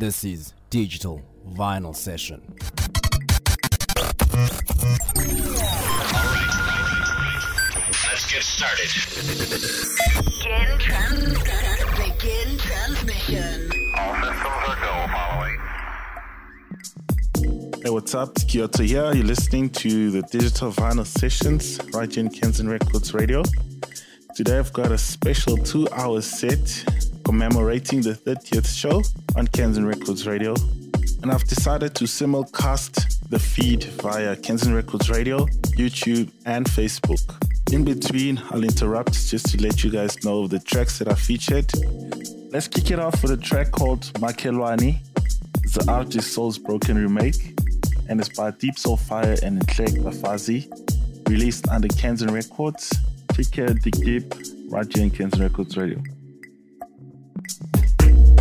This is Digital Vinyl Session. Let's get started. Begin, trans- begin transmission. All systems are go following. Hey, what's up? It's Kiyo To here. You're listening to the Digital Vinyl Sessions right here in Kanzen Records Radio. Today I've got a special two hour set commemorating the 30th show on Kanzen Records Radio. And I've decided to simulcast the feed via Kanzen Records Radio, YouTube, and Facebook. In between, I'll interrupt just to let you guys know the tracks that are featured. Let's kick it off with a track called Makelwani. It's the artist Soul's Broken remake, and it's by Deep Soul Fire and Clegg Bafazi, released under Kanzen Records. Take care, Deep, right here in Kanzen Records Radio. Thank you.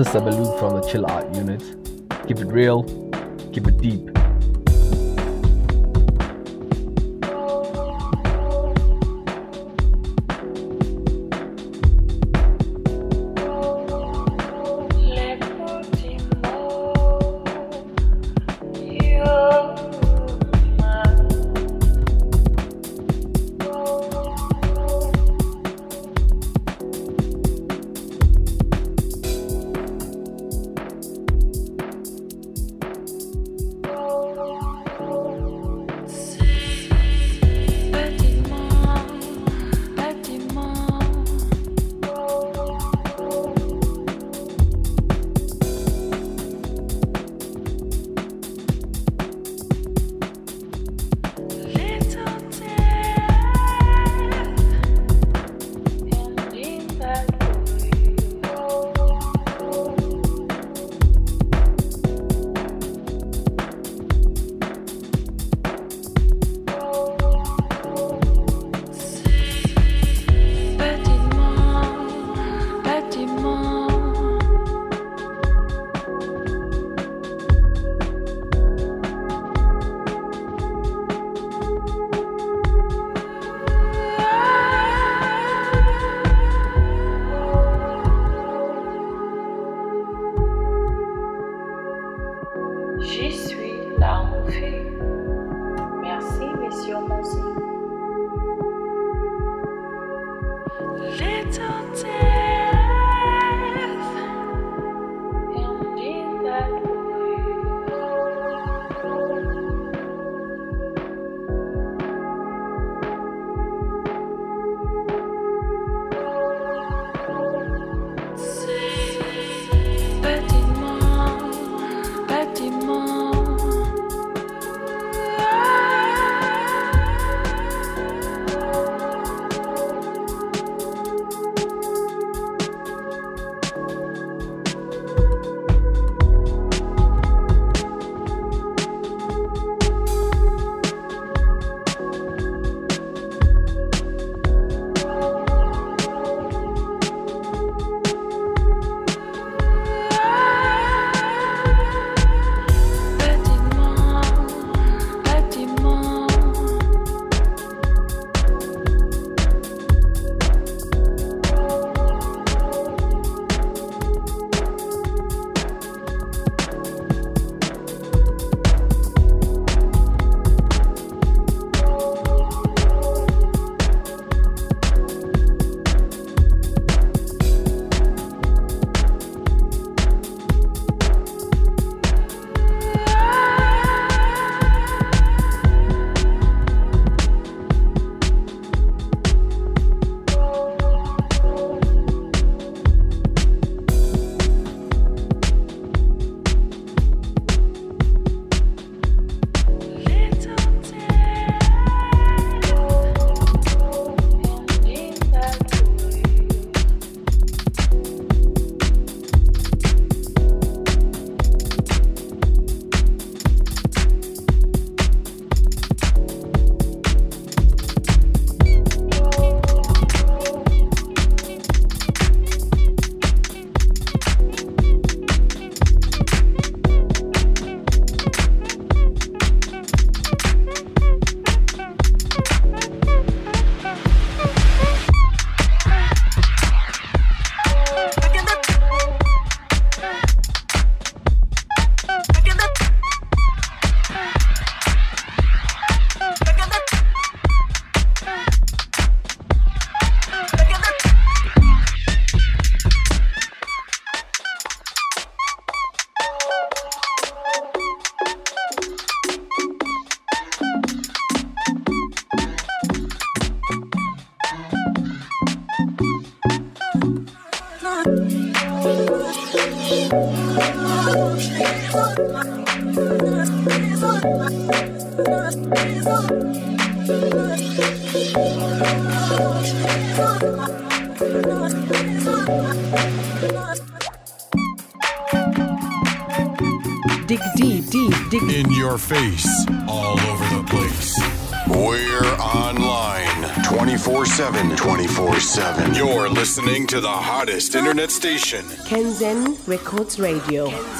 Is Sabaloo from the Chill Art Unit. Keep it real, keep it deep. Listening to the hottest internet station. Kanzen Records Radio. Hey,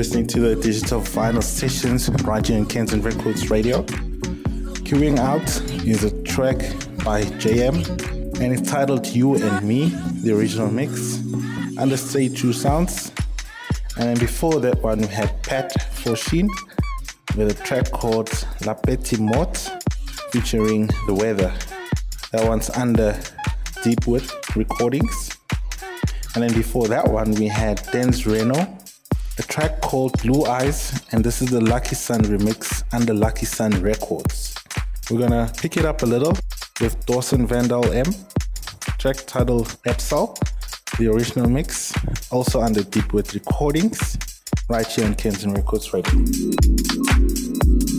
listening to the Digital Vinyl Sessions right on Kanzen Records Radio. Queuing out is a track by JM and it's titled You and Me, the original mix, under Stay True Sounds. And then before that one, we had Pat Forshin with a track called La Petite Mort featuring The Weather. That one's under DeepWit Recordings. And then before that one, we had Dance Reno, a track called Blue Eyes, and this is the Lucky Sun remix under Lucky Sun Records. We're gonna pick it up a little with Dawson Vandal M, track titled Epsal, the original mix, also under DeepWit Recordings, right here on Kanzen Records Radio.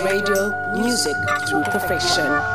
Radio, music through perfection.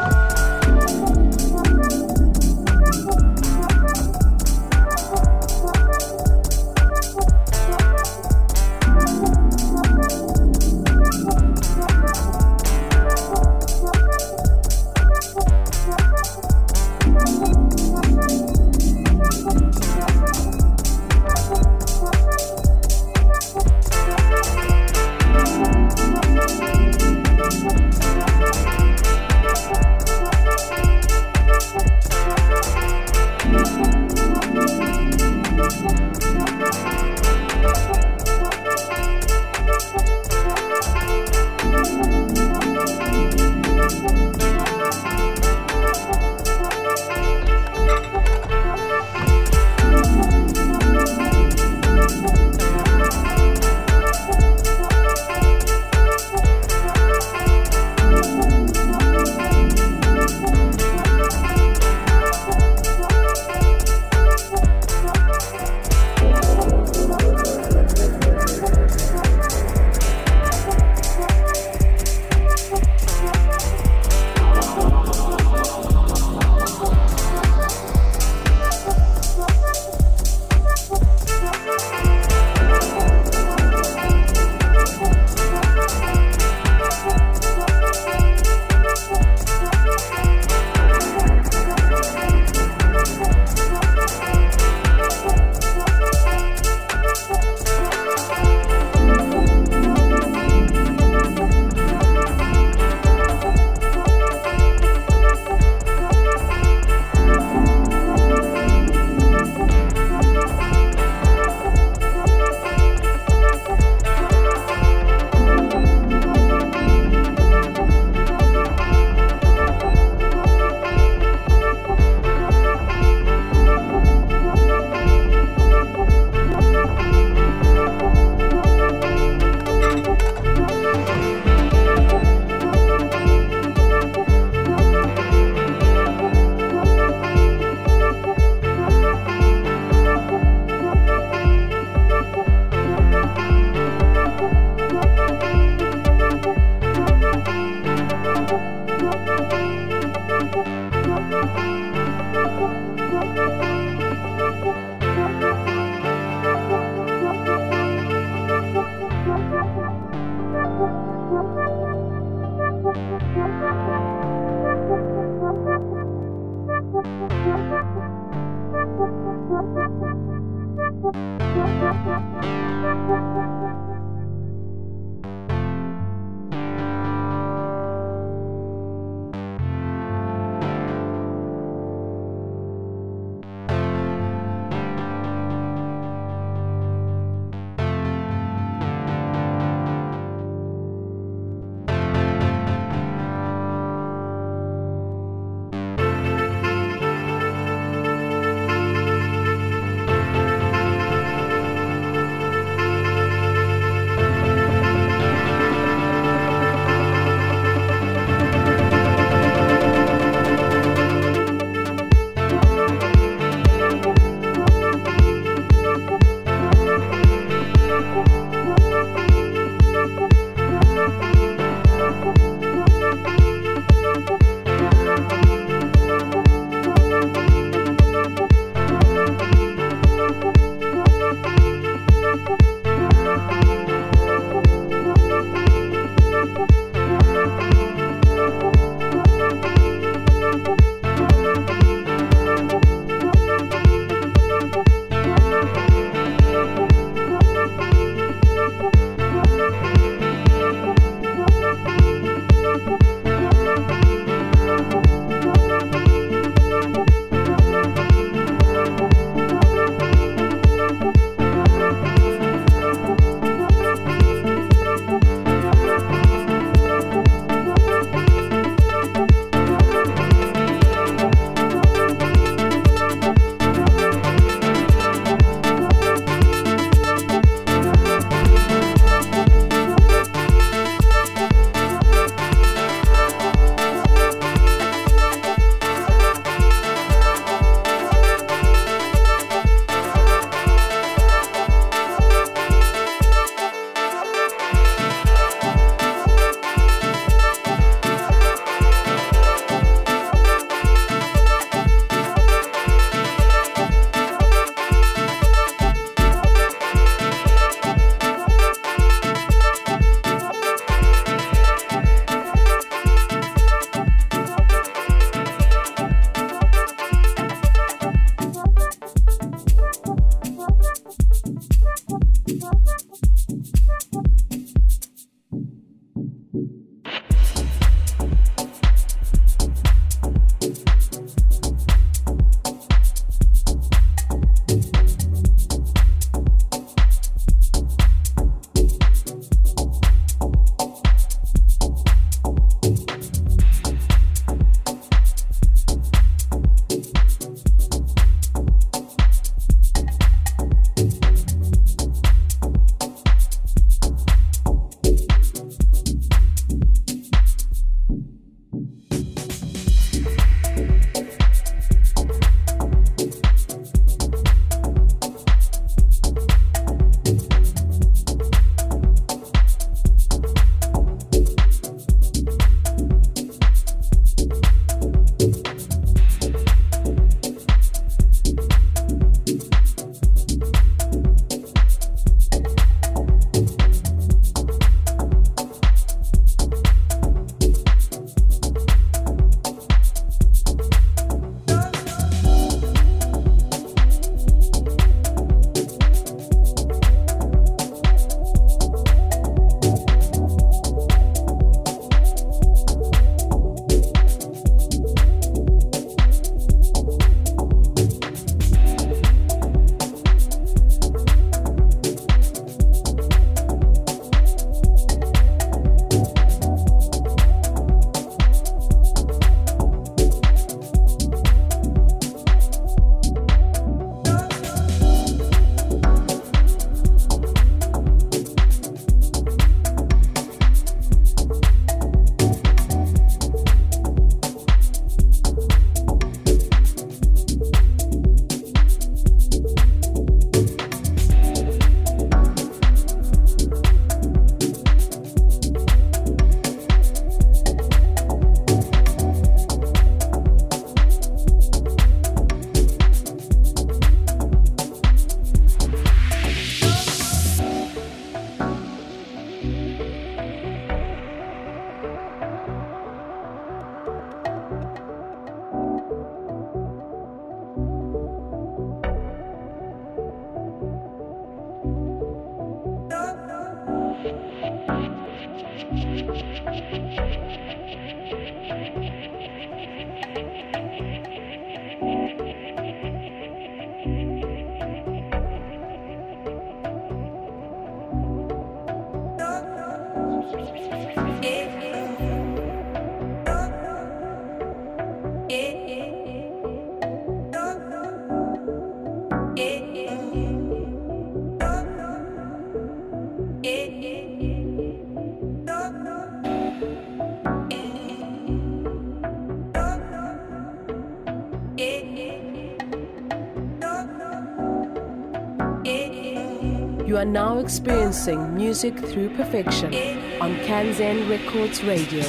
Experiencing music through perfection on Kanzen Records Radio.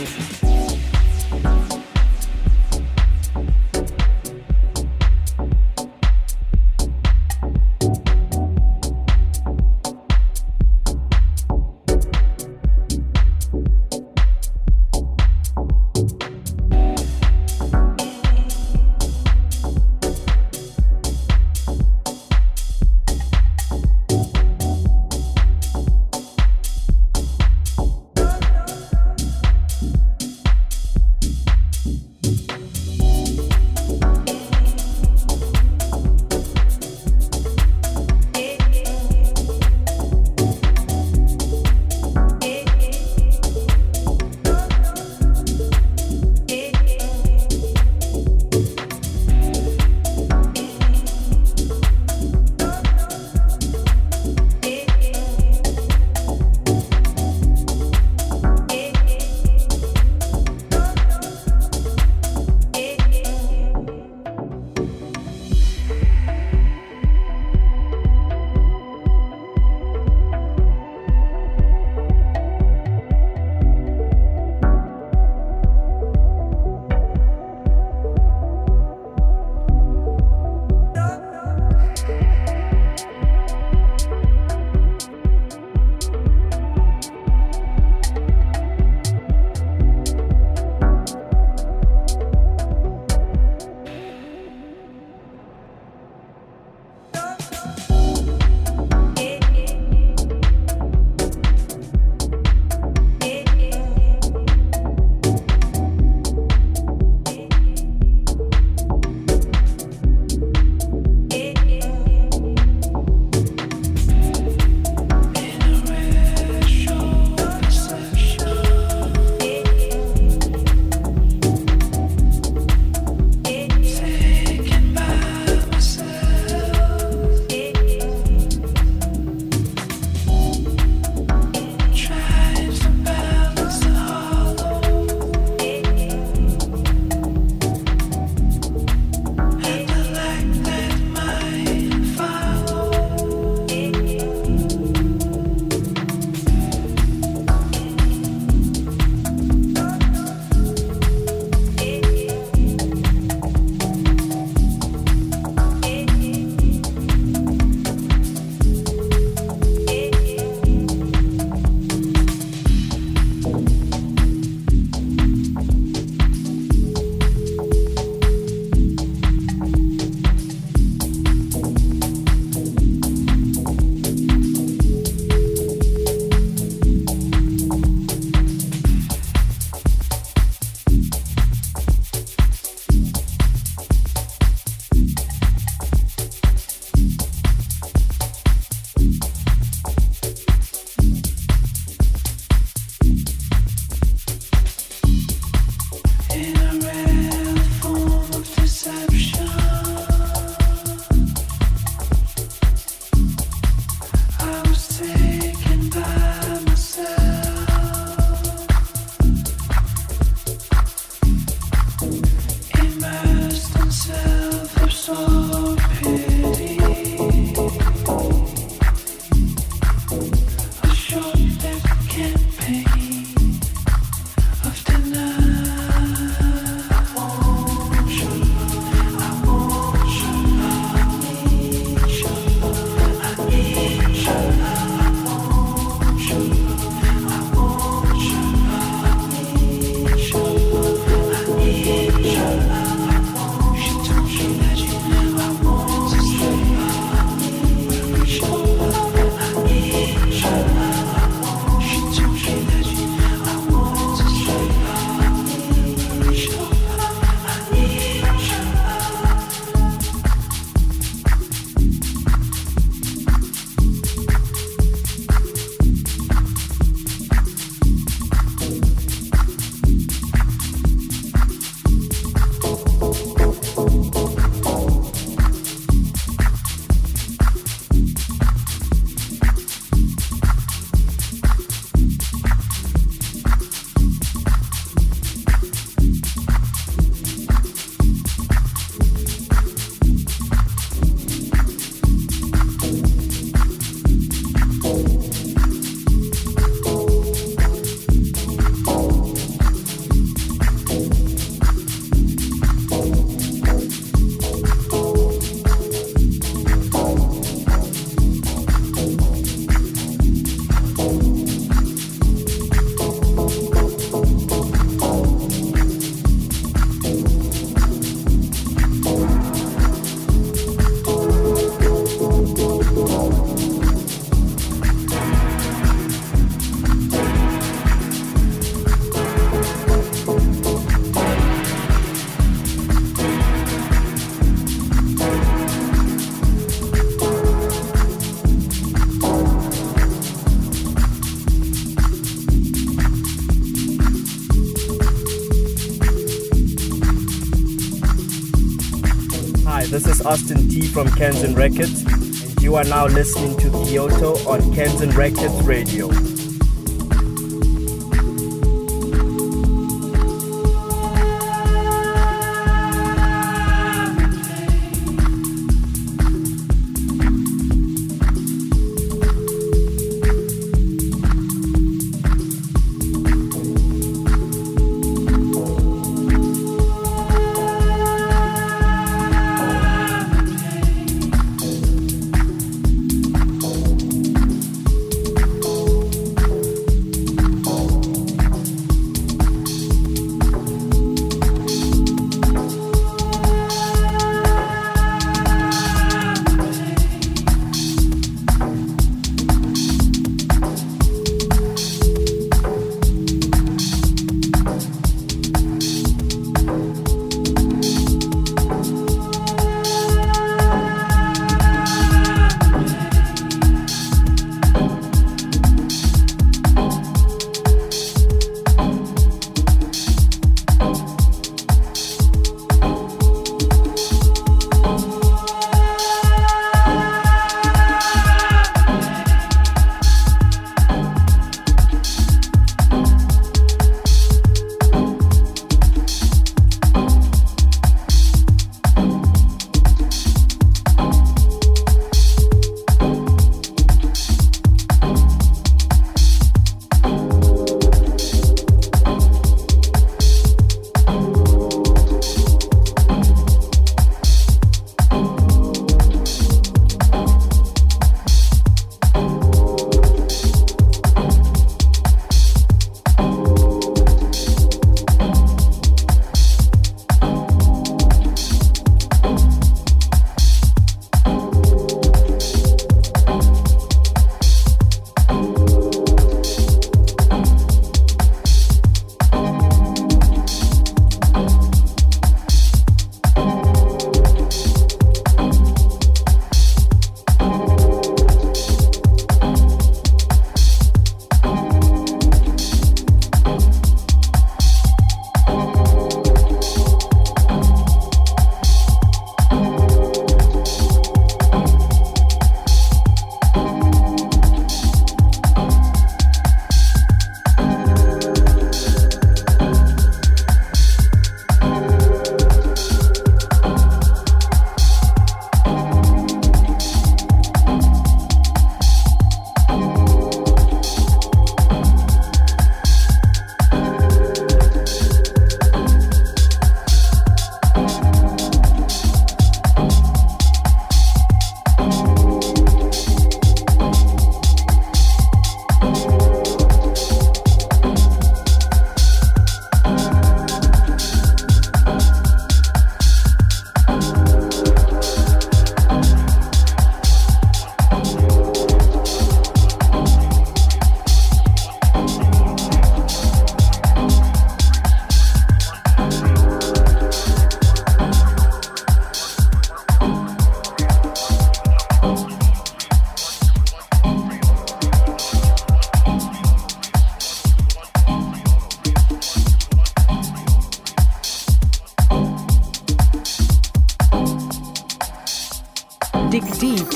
This is Austin T from Kanzen Records, and you are now listening to Kiyo To on Kanzen Records Radio.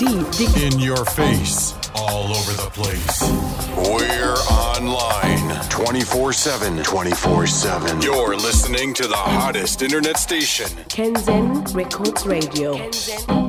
In your face, all over the place. We're online 24 7. 24 7. You're listening to the hottest internet station. Kanzen Records Radio. Kanzen.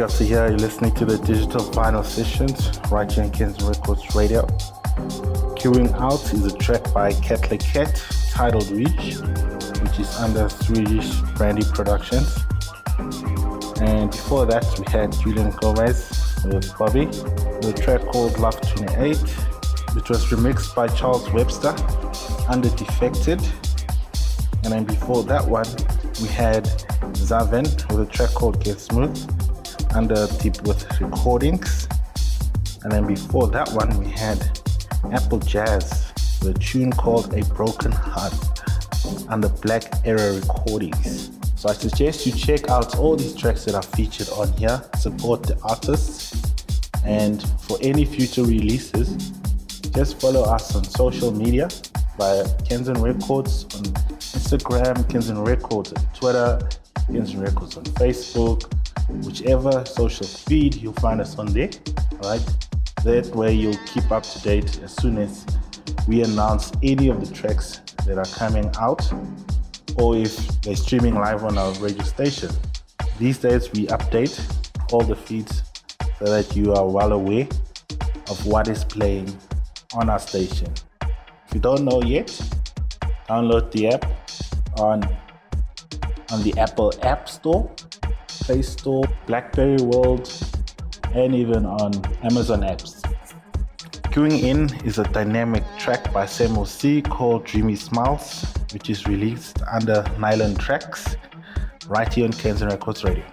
It's here. You're listening to the Digital Vinyl Sessions, right Kanzen Records Radio. Queuing out is a track by Cat Cat titled Reach, which is under Swedish Brandy Productions. And before that, we had Julian Gomez with Bobby, with a track called Love 28, which was remixed by Charles Webster under Defected. And then before that one, we had Zaven with a track called Get Smooth under DeepWit Recordings. And then before that one, we had Apple Jazz with a tune called A Broken Heart under Black Era Recordings. So I suggest you check out all these tracks that are featured on here, support the artists, and for any future releases, just follow us on social media via Kanzen Records on Instagram, Kanzen Records on Twitter, Kanzen Records on Facebook, whichever social feed you'll find us on there. Right, that way you'll keep up to date as soon as we announce any of the tracks that are coming out or if they're streaming live on our radio station. These days we update all the feeds so that you are well aware of what is playing on our station. If you don't know yet, download the app on on the Apple App Store, Play Store, BlackBerry World, and even on Amazon apps. Queuing in is a dynamic track by Samuel C called Dreamy Smiles, which is released under Nylon Tracks right here on Kanzen Records Radio.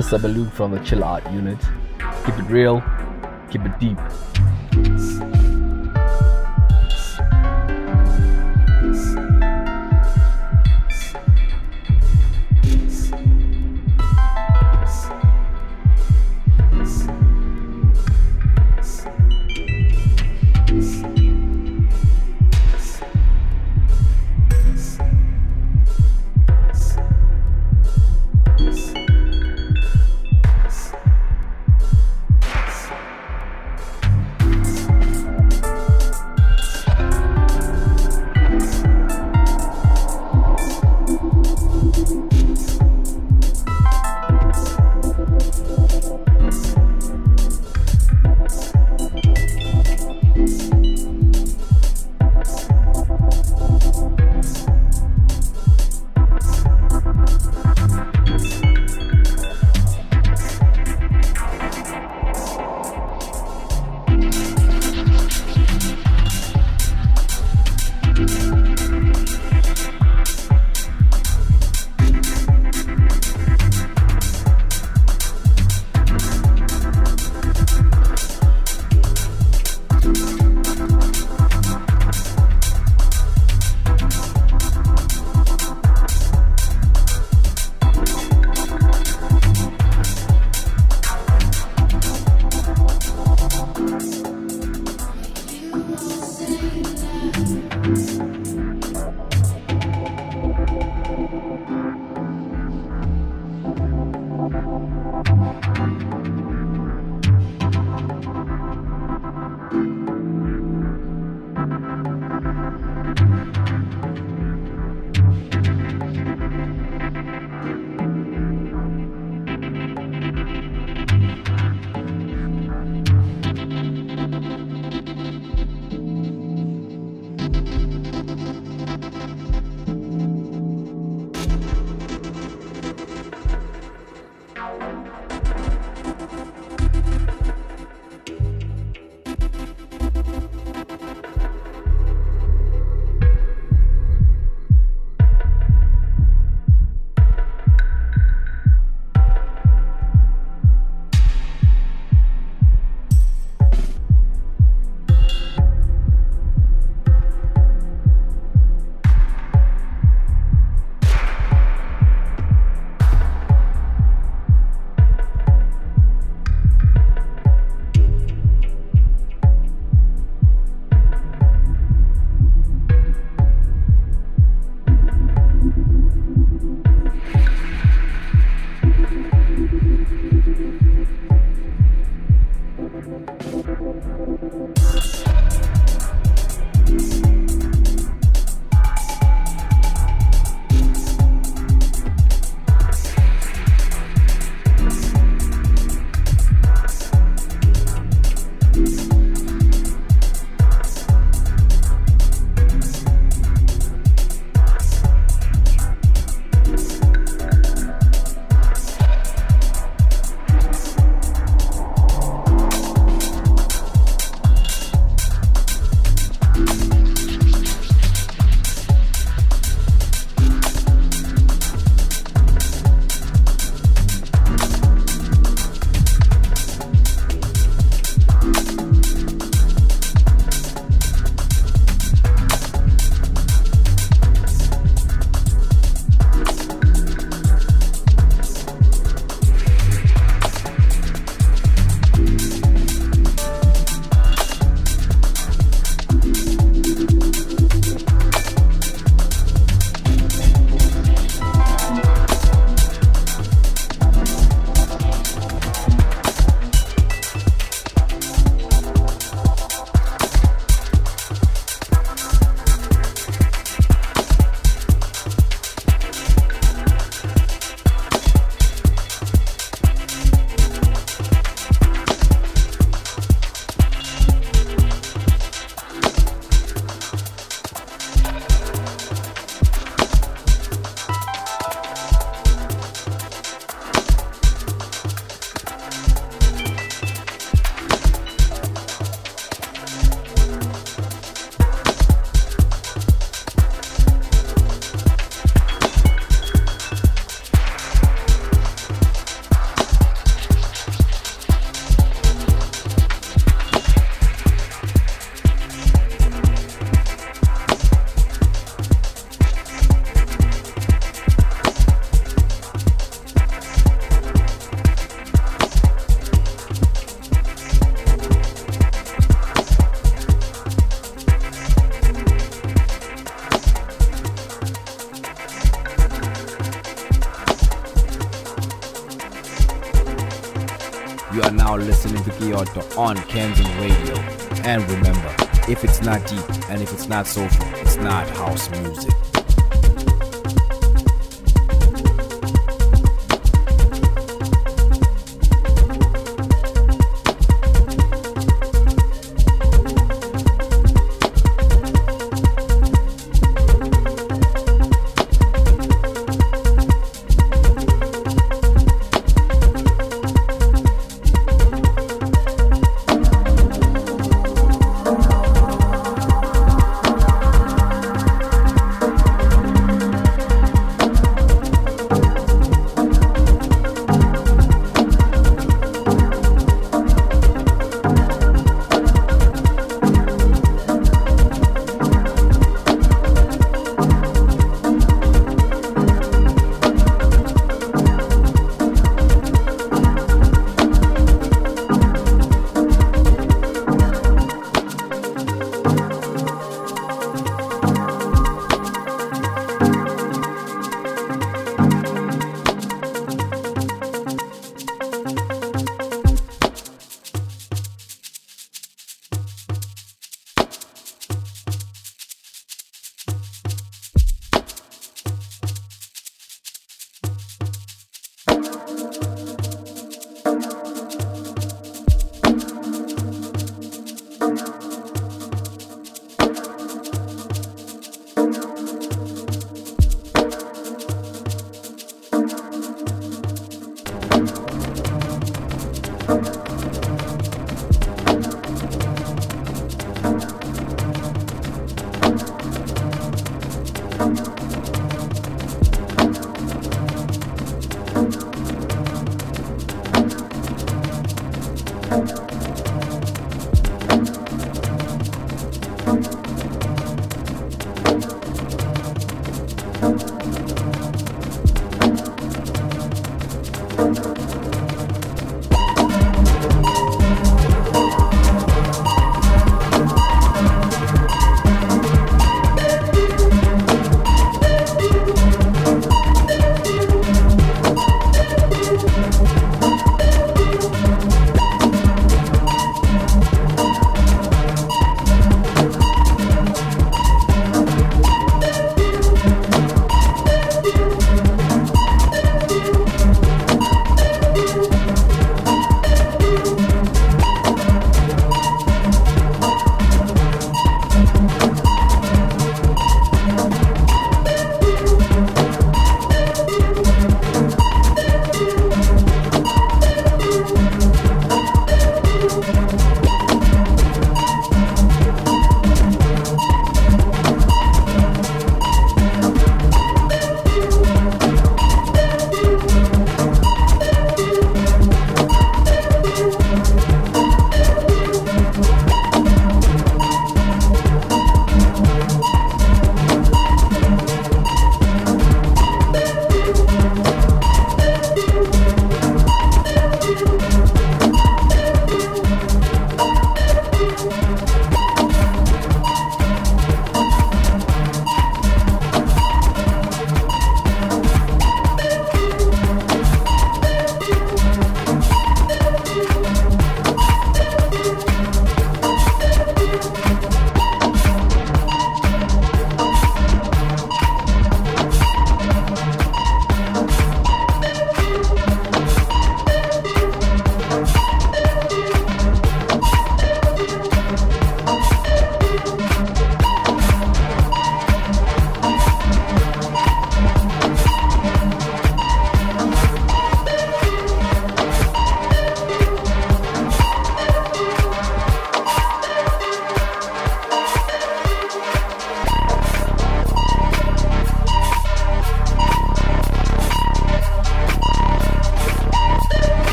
Is Sabaluk from the Chill Art Unit. Keep it real, keep it deep. On Kanzen Radio. And remember, if it's not deep and if it's not soulful, it's not house music.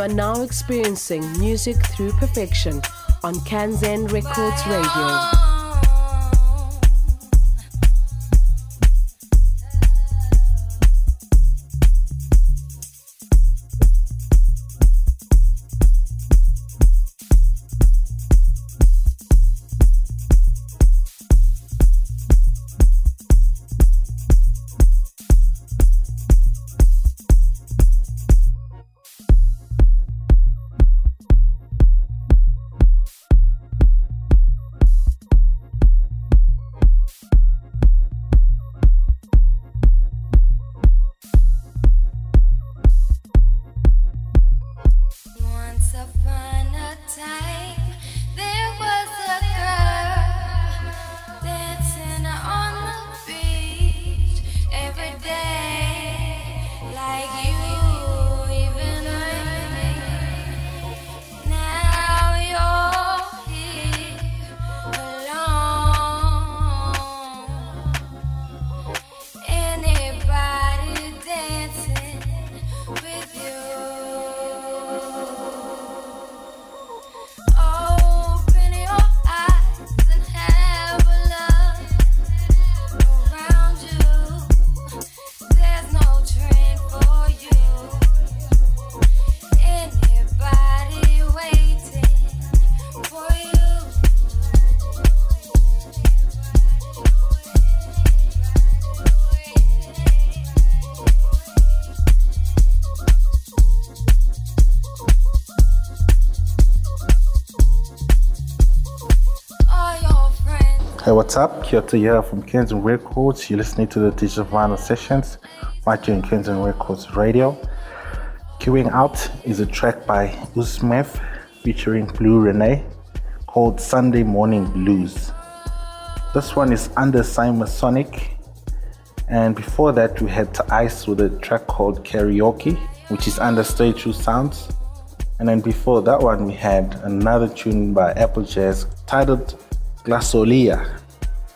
You are now experiencing music through perfection on Kanzen Records Radio. What's up? Kiyo To here from Kanzen Records. You're listening to the Digital Vinyl Sessions right here in Kanzen Records Radio. Queuing out is a track by Usmef featuring Blue Renee called Sunday Morning Blues. This one is under Sonic, and before that we had to Ice with a track called Karaoke, which is under Stay True Sounds. And then before that one we had another tune by Apple Jazz titled Glasolia.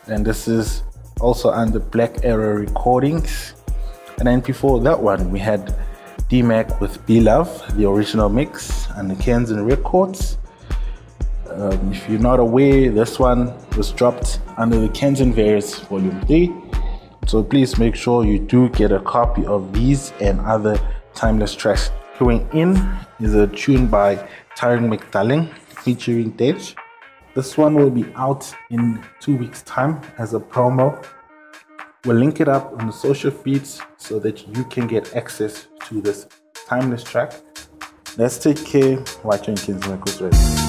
And this is also under Black Arrow Recordings. And then before that one, we had D Mac with B Love, the original mix, and the Kanzen Records. Um, if you're not aware, this one was dropped under the Kanzen Various Volume 3. So please make sure you do get a copy of these and other timeless tracks. Going in is a tune by Tyron McDarling featuring Dej. This one will be out in two weeks' time as a promo. We'll link it up on the social feeds so that you can get access to this timeless track. Let's take care. Watching Kanzen Records Radio. Hey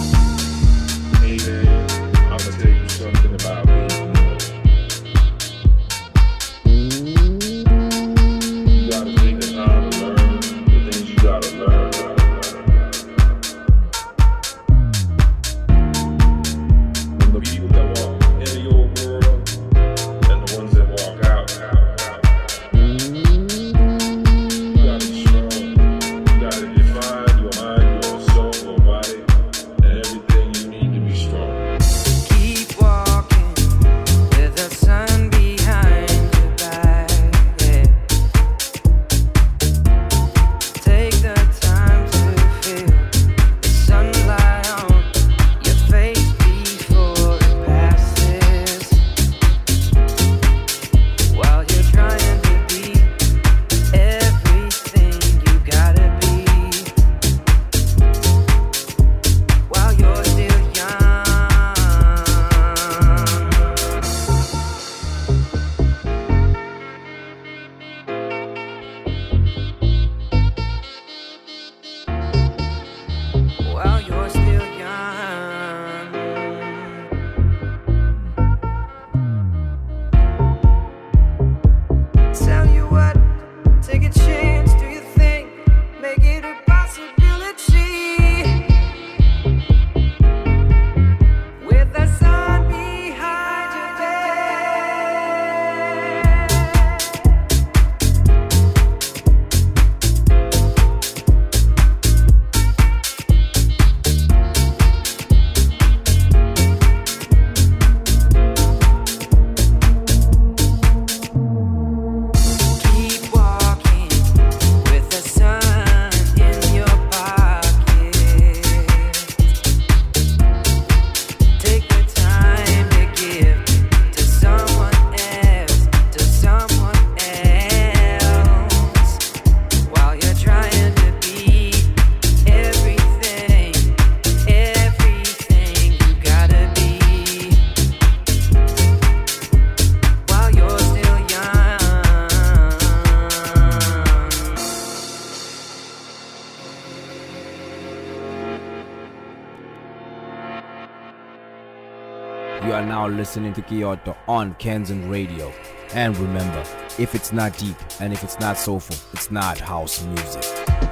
listening to Kiyo To on Kanzen Radio. And remember, if it's not deep and if it's not soulful, it's not house music.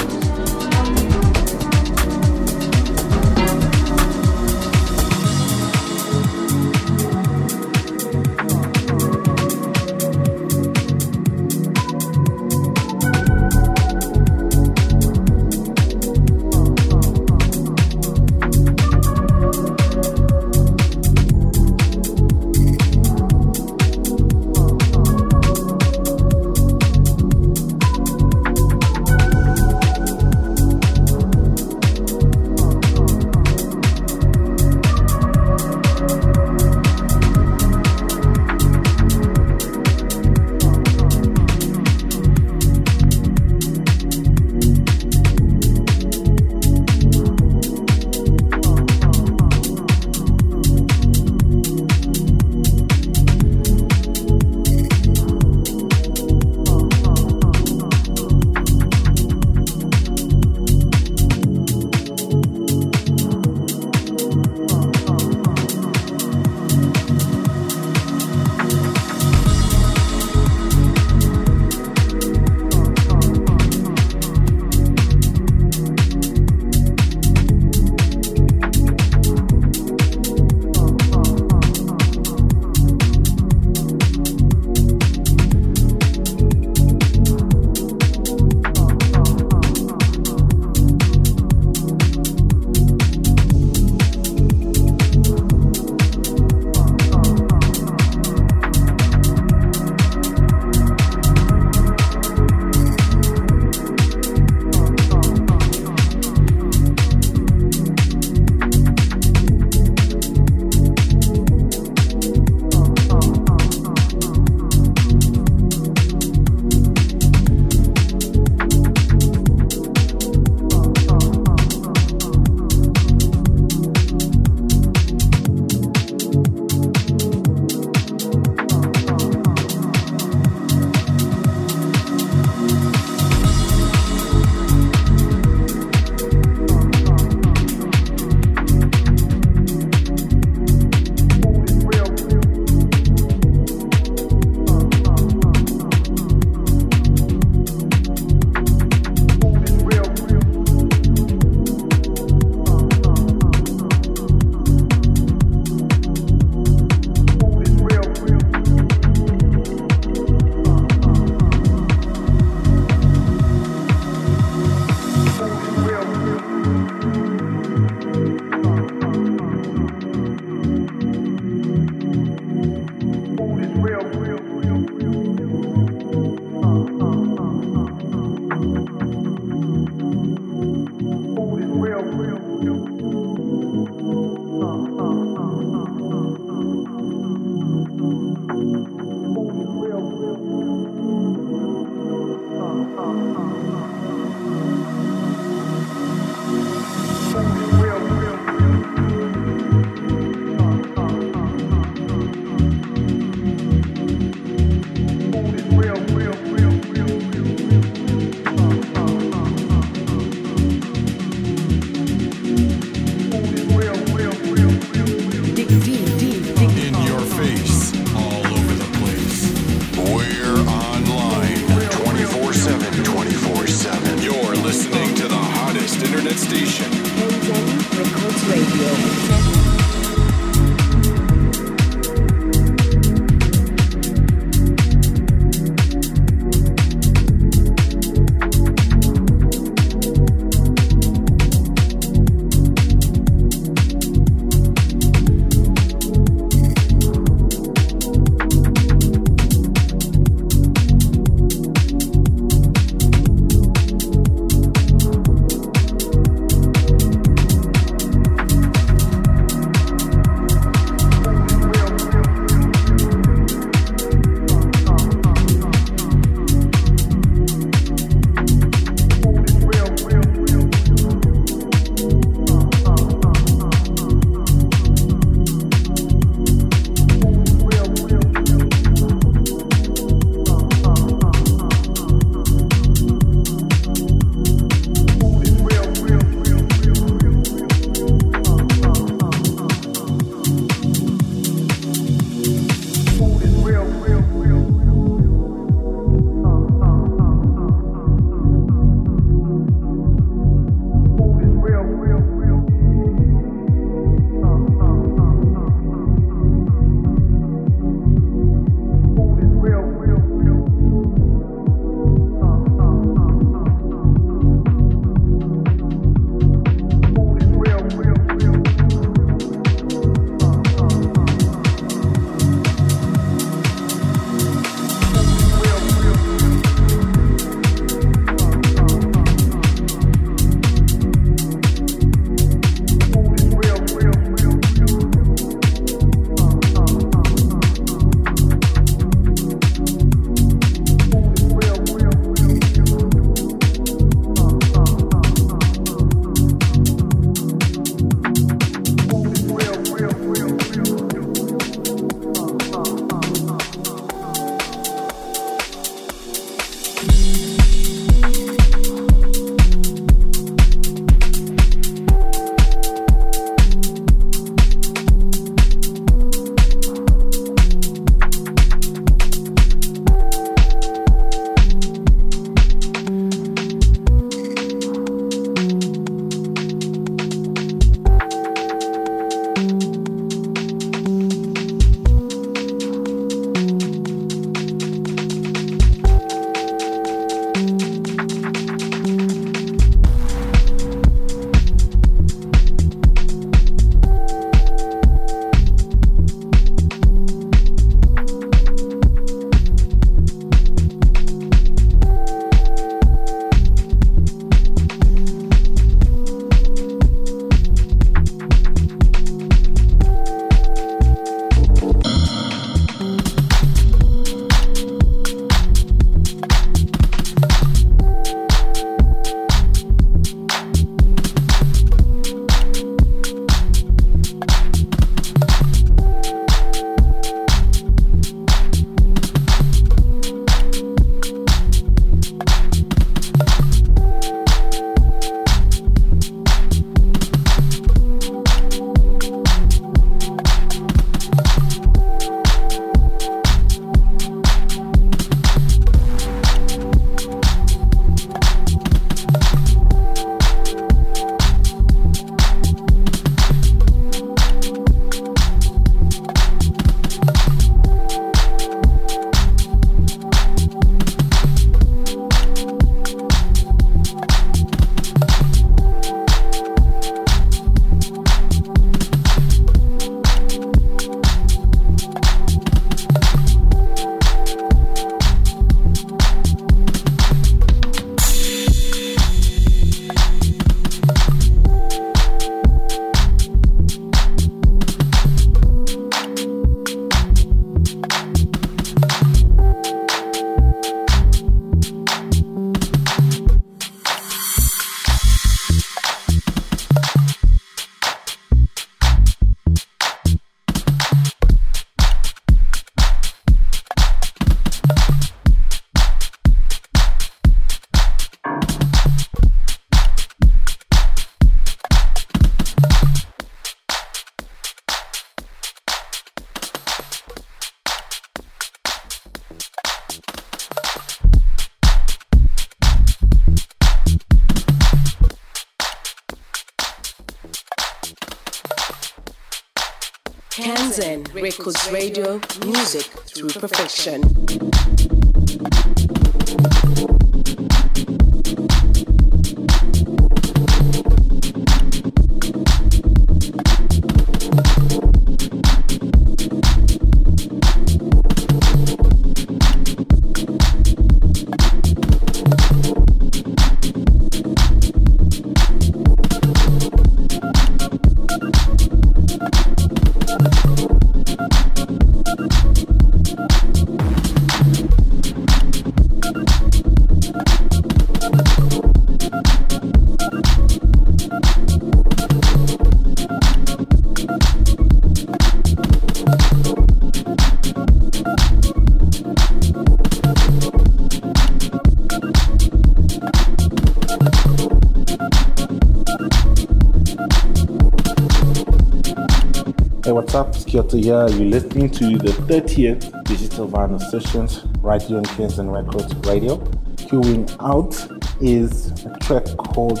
Here. You're listening to the 30th Digital Vinyl Sessions right here on Kanzen Records Radio. Queuing out is a track called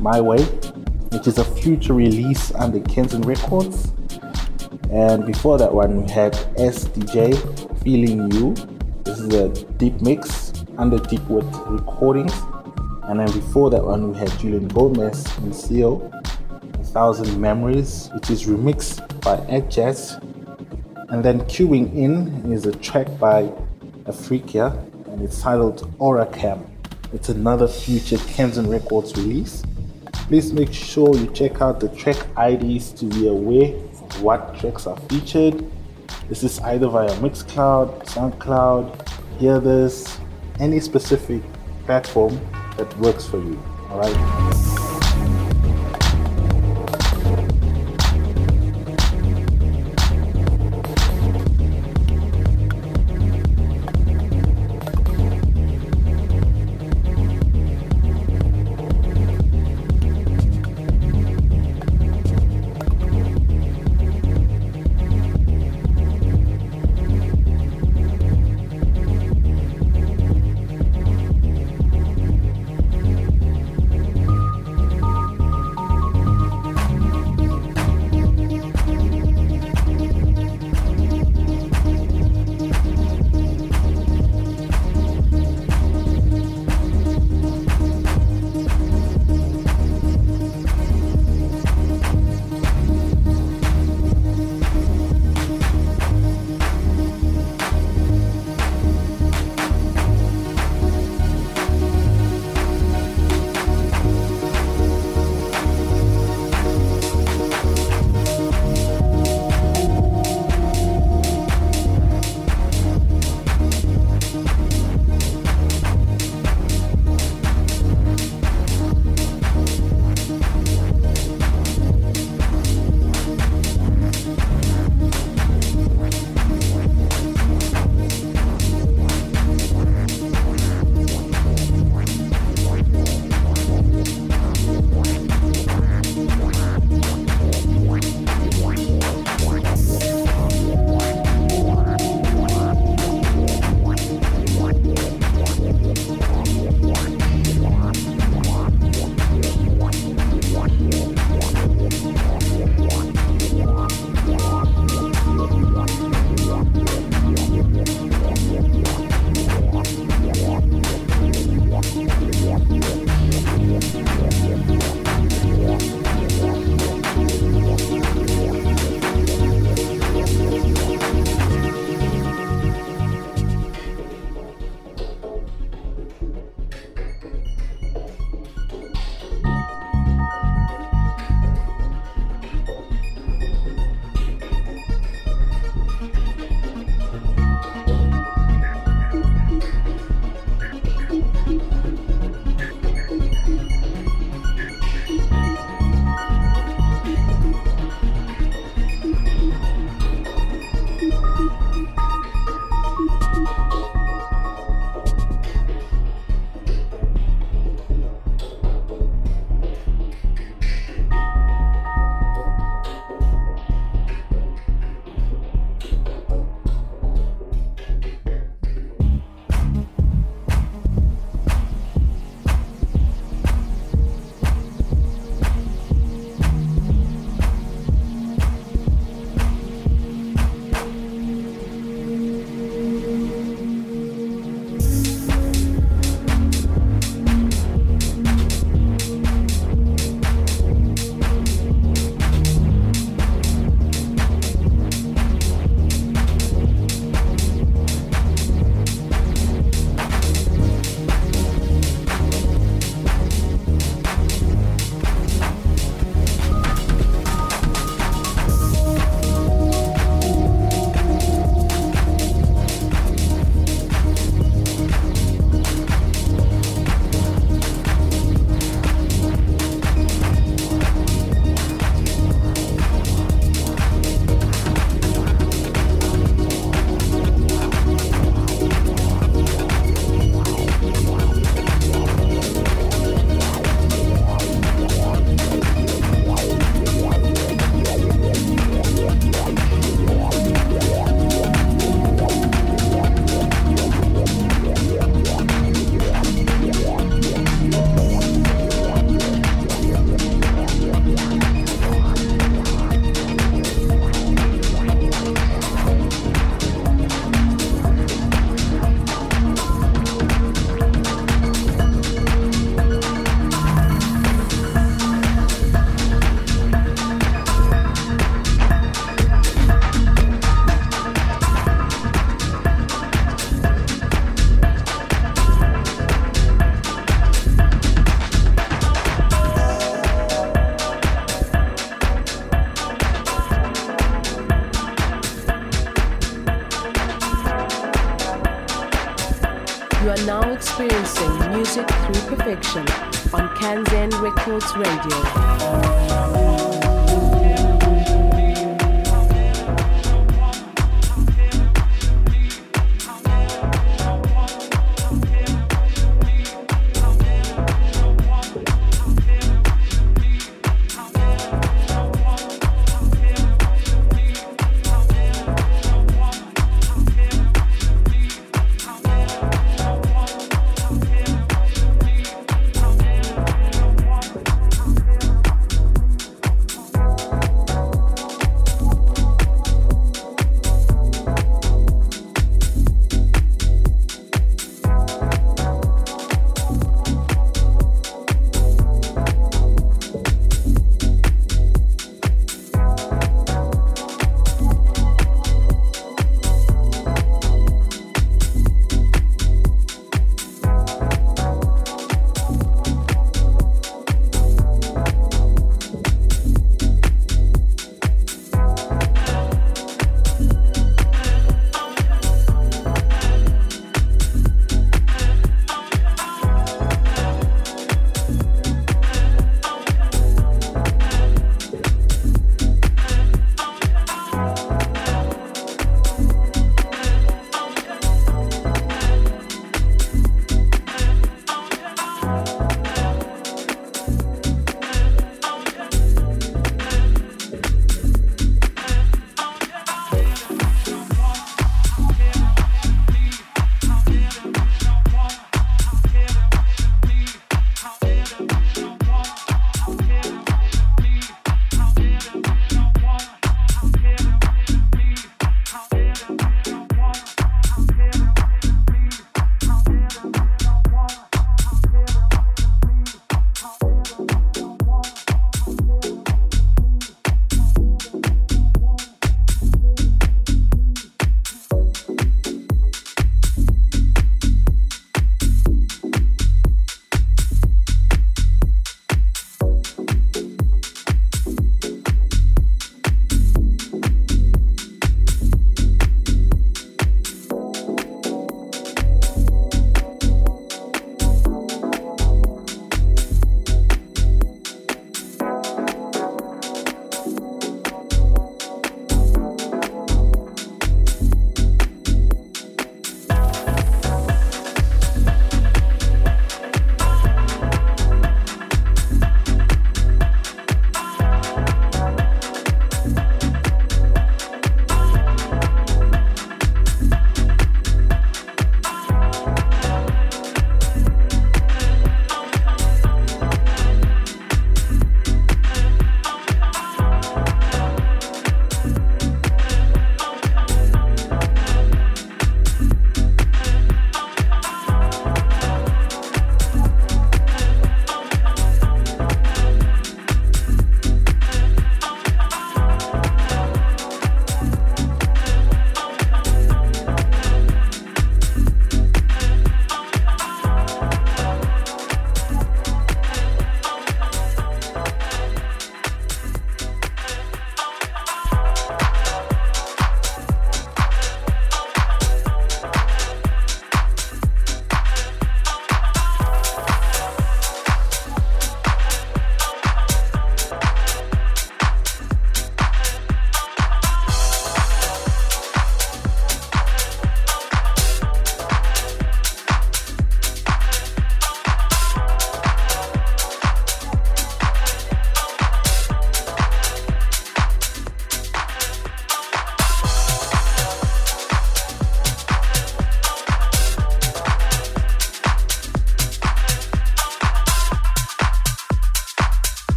My Way, which is a future release under Kanzen Records. And before that one, we had SDJ Feeling You. This is a deep mix under DeepWit Recordings. And then before that one, we had Julian Gomez and Seal. A Thousand Memories, which is remixed by Ed Jazz. And then queuing in is a track by Afrika, and it's titled Aura Cam. It's another future Kanzen Records release. Please make sure you check out the track IDs to be aware of what tracks are featured. This is either via Mixcloud, SoundCloud, Hear This, any specific platform that works for you. Alright?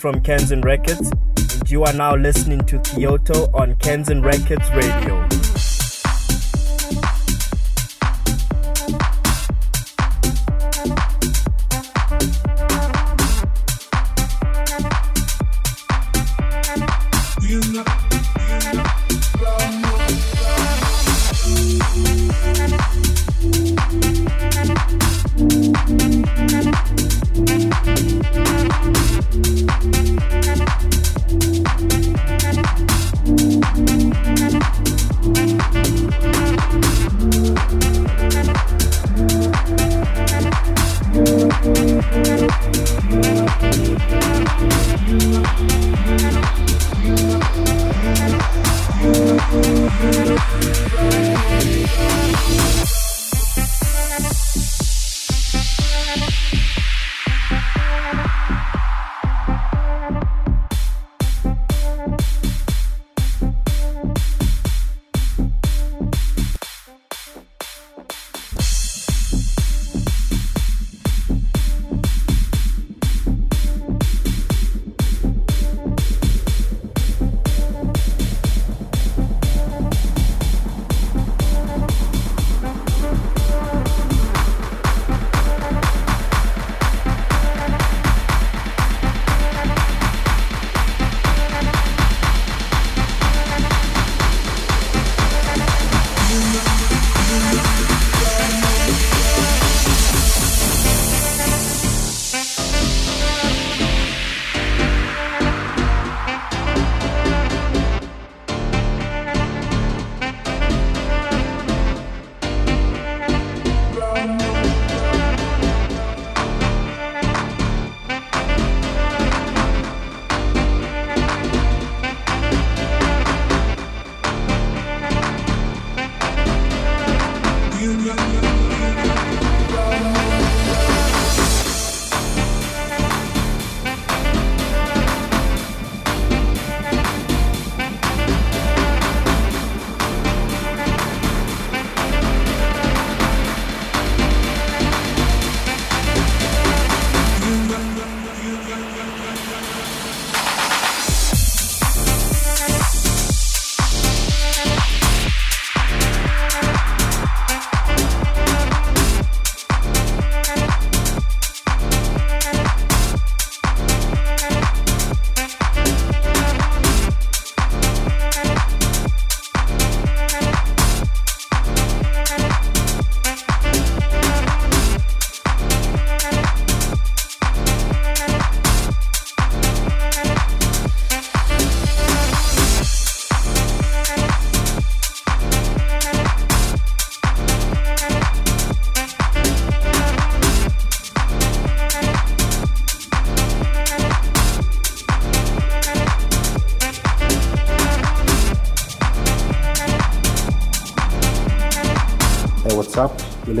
From Kanzen Records, and you are now listening to Kiyo To on Kanzen Records Radio.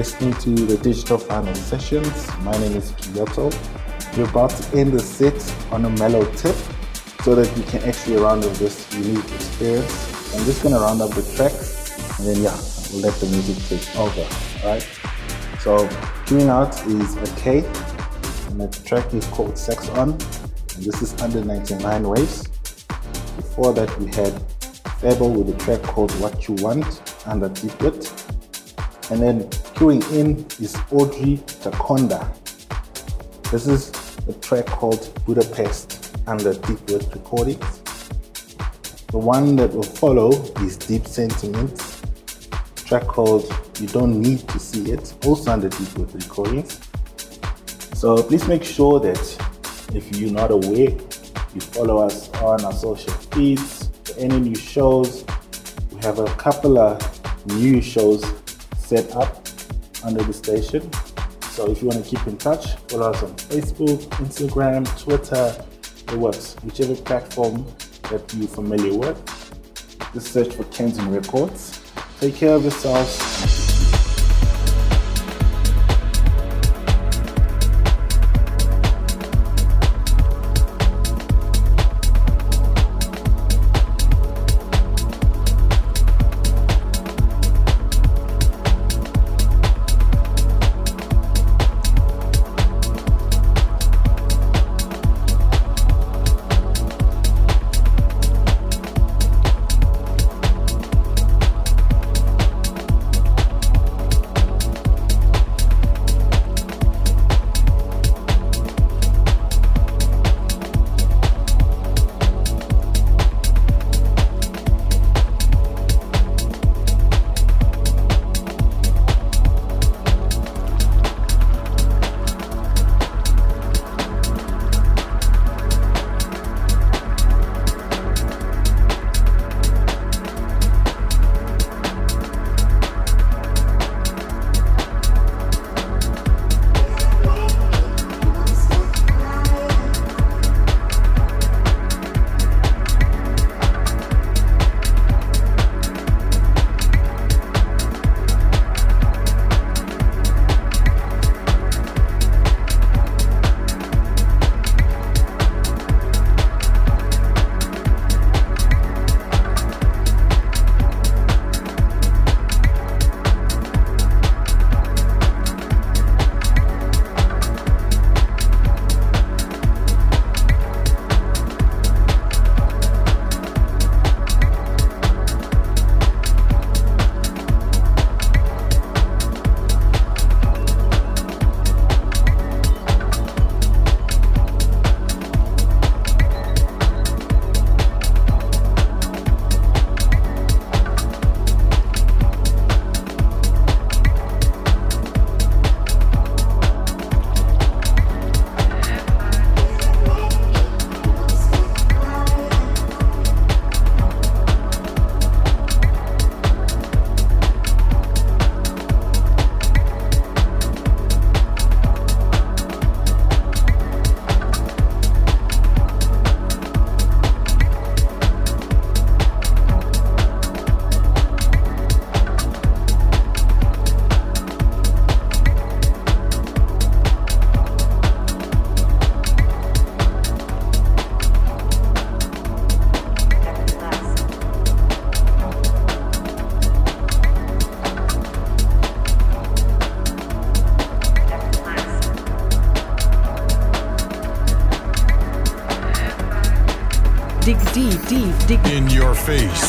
Listening to the Digital Vinyl Sessions. My name is Kiyo To. We're about to end the set on a mellow tip so that we can actually round up this unique experience. I'm just going to round up the tracks and then, yeah, we'll let the music take over. right? So, tuning out is a K, and the track is called Sex On, and this is under 99 waves. Before that, we had Fable with a track called What You Want under DeepWit. And then queuing in is Audrey Takonda. This is a track called Budapest under DeepWit Recordings. The one that will follow is Deep Sentiments, track called You Don't Need to See It, also under DeepWit Recordings. So please make sure that if you're not aware, you follow us on our social feeds for any new shows. We have a couple of new shows set up under the station. So if you want to keep in touch, follow us on Facebook, Instagram, Twitter, it works. Whichever platform that you're familiar with. Just search for Kanzen Records. Take care of yourselves. Face,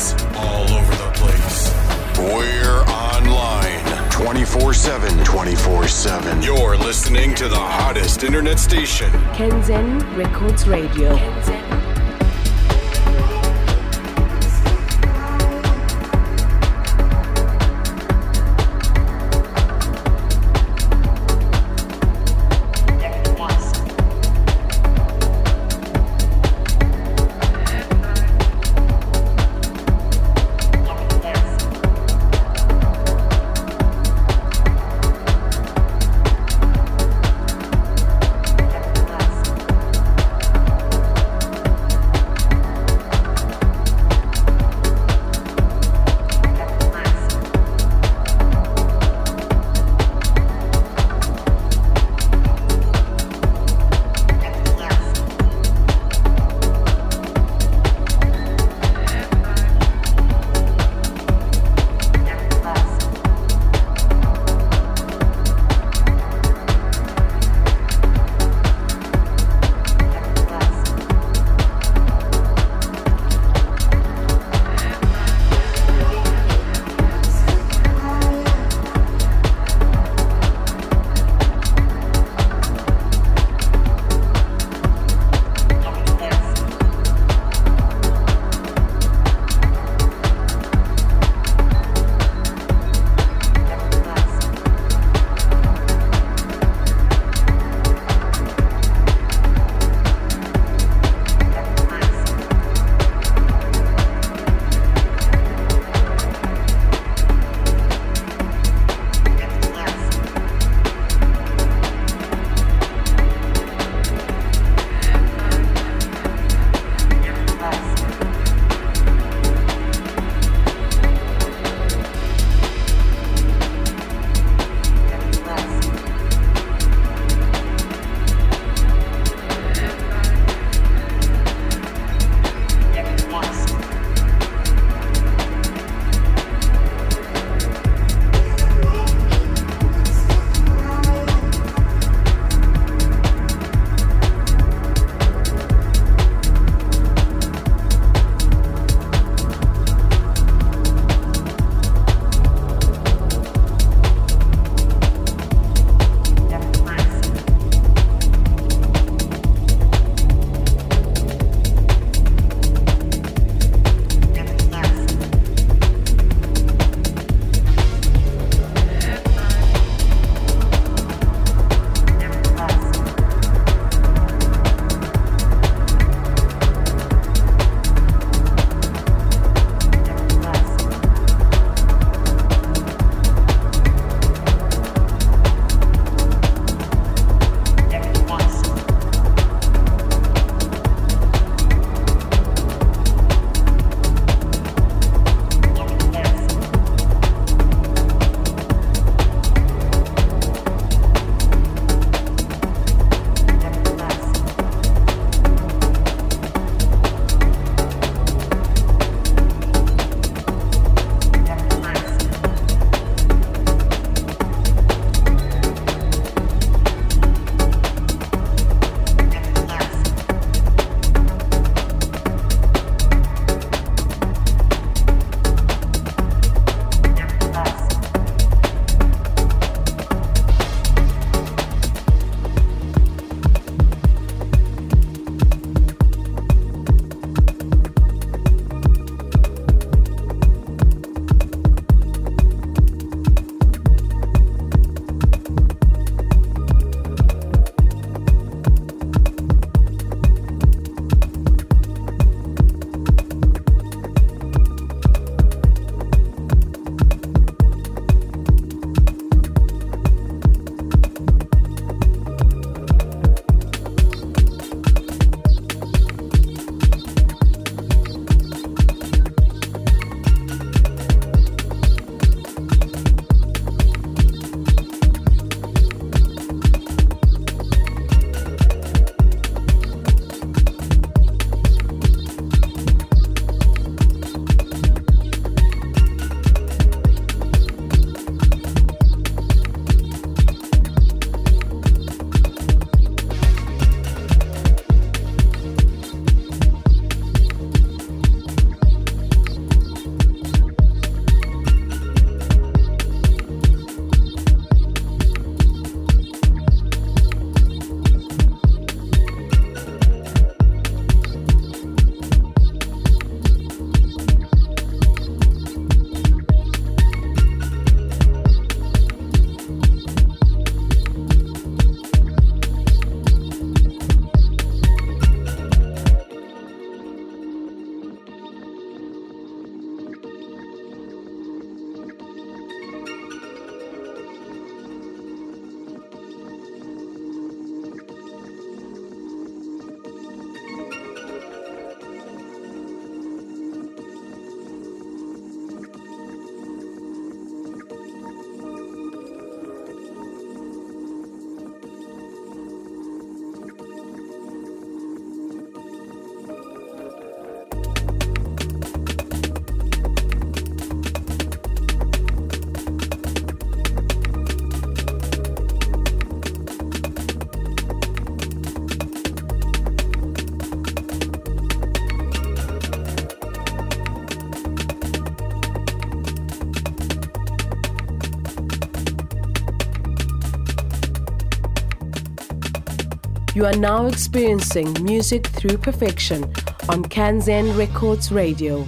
You are now experiencing music through perfection on Kanzen Records Radio.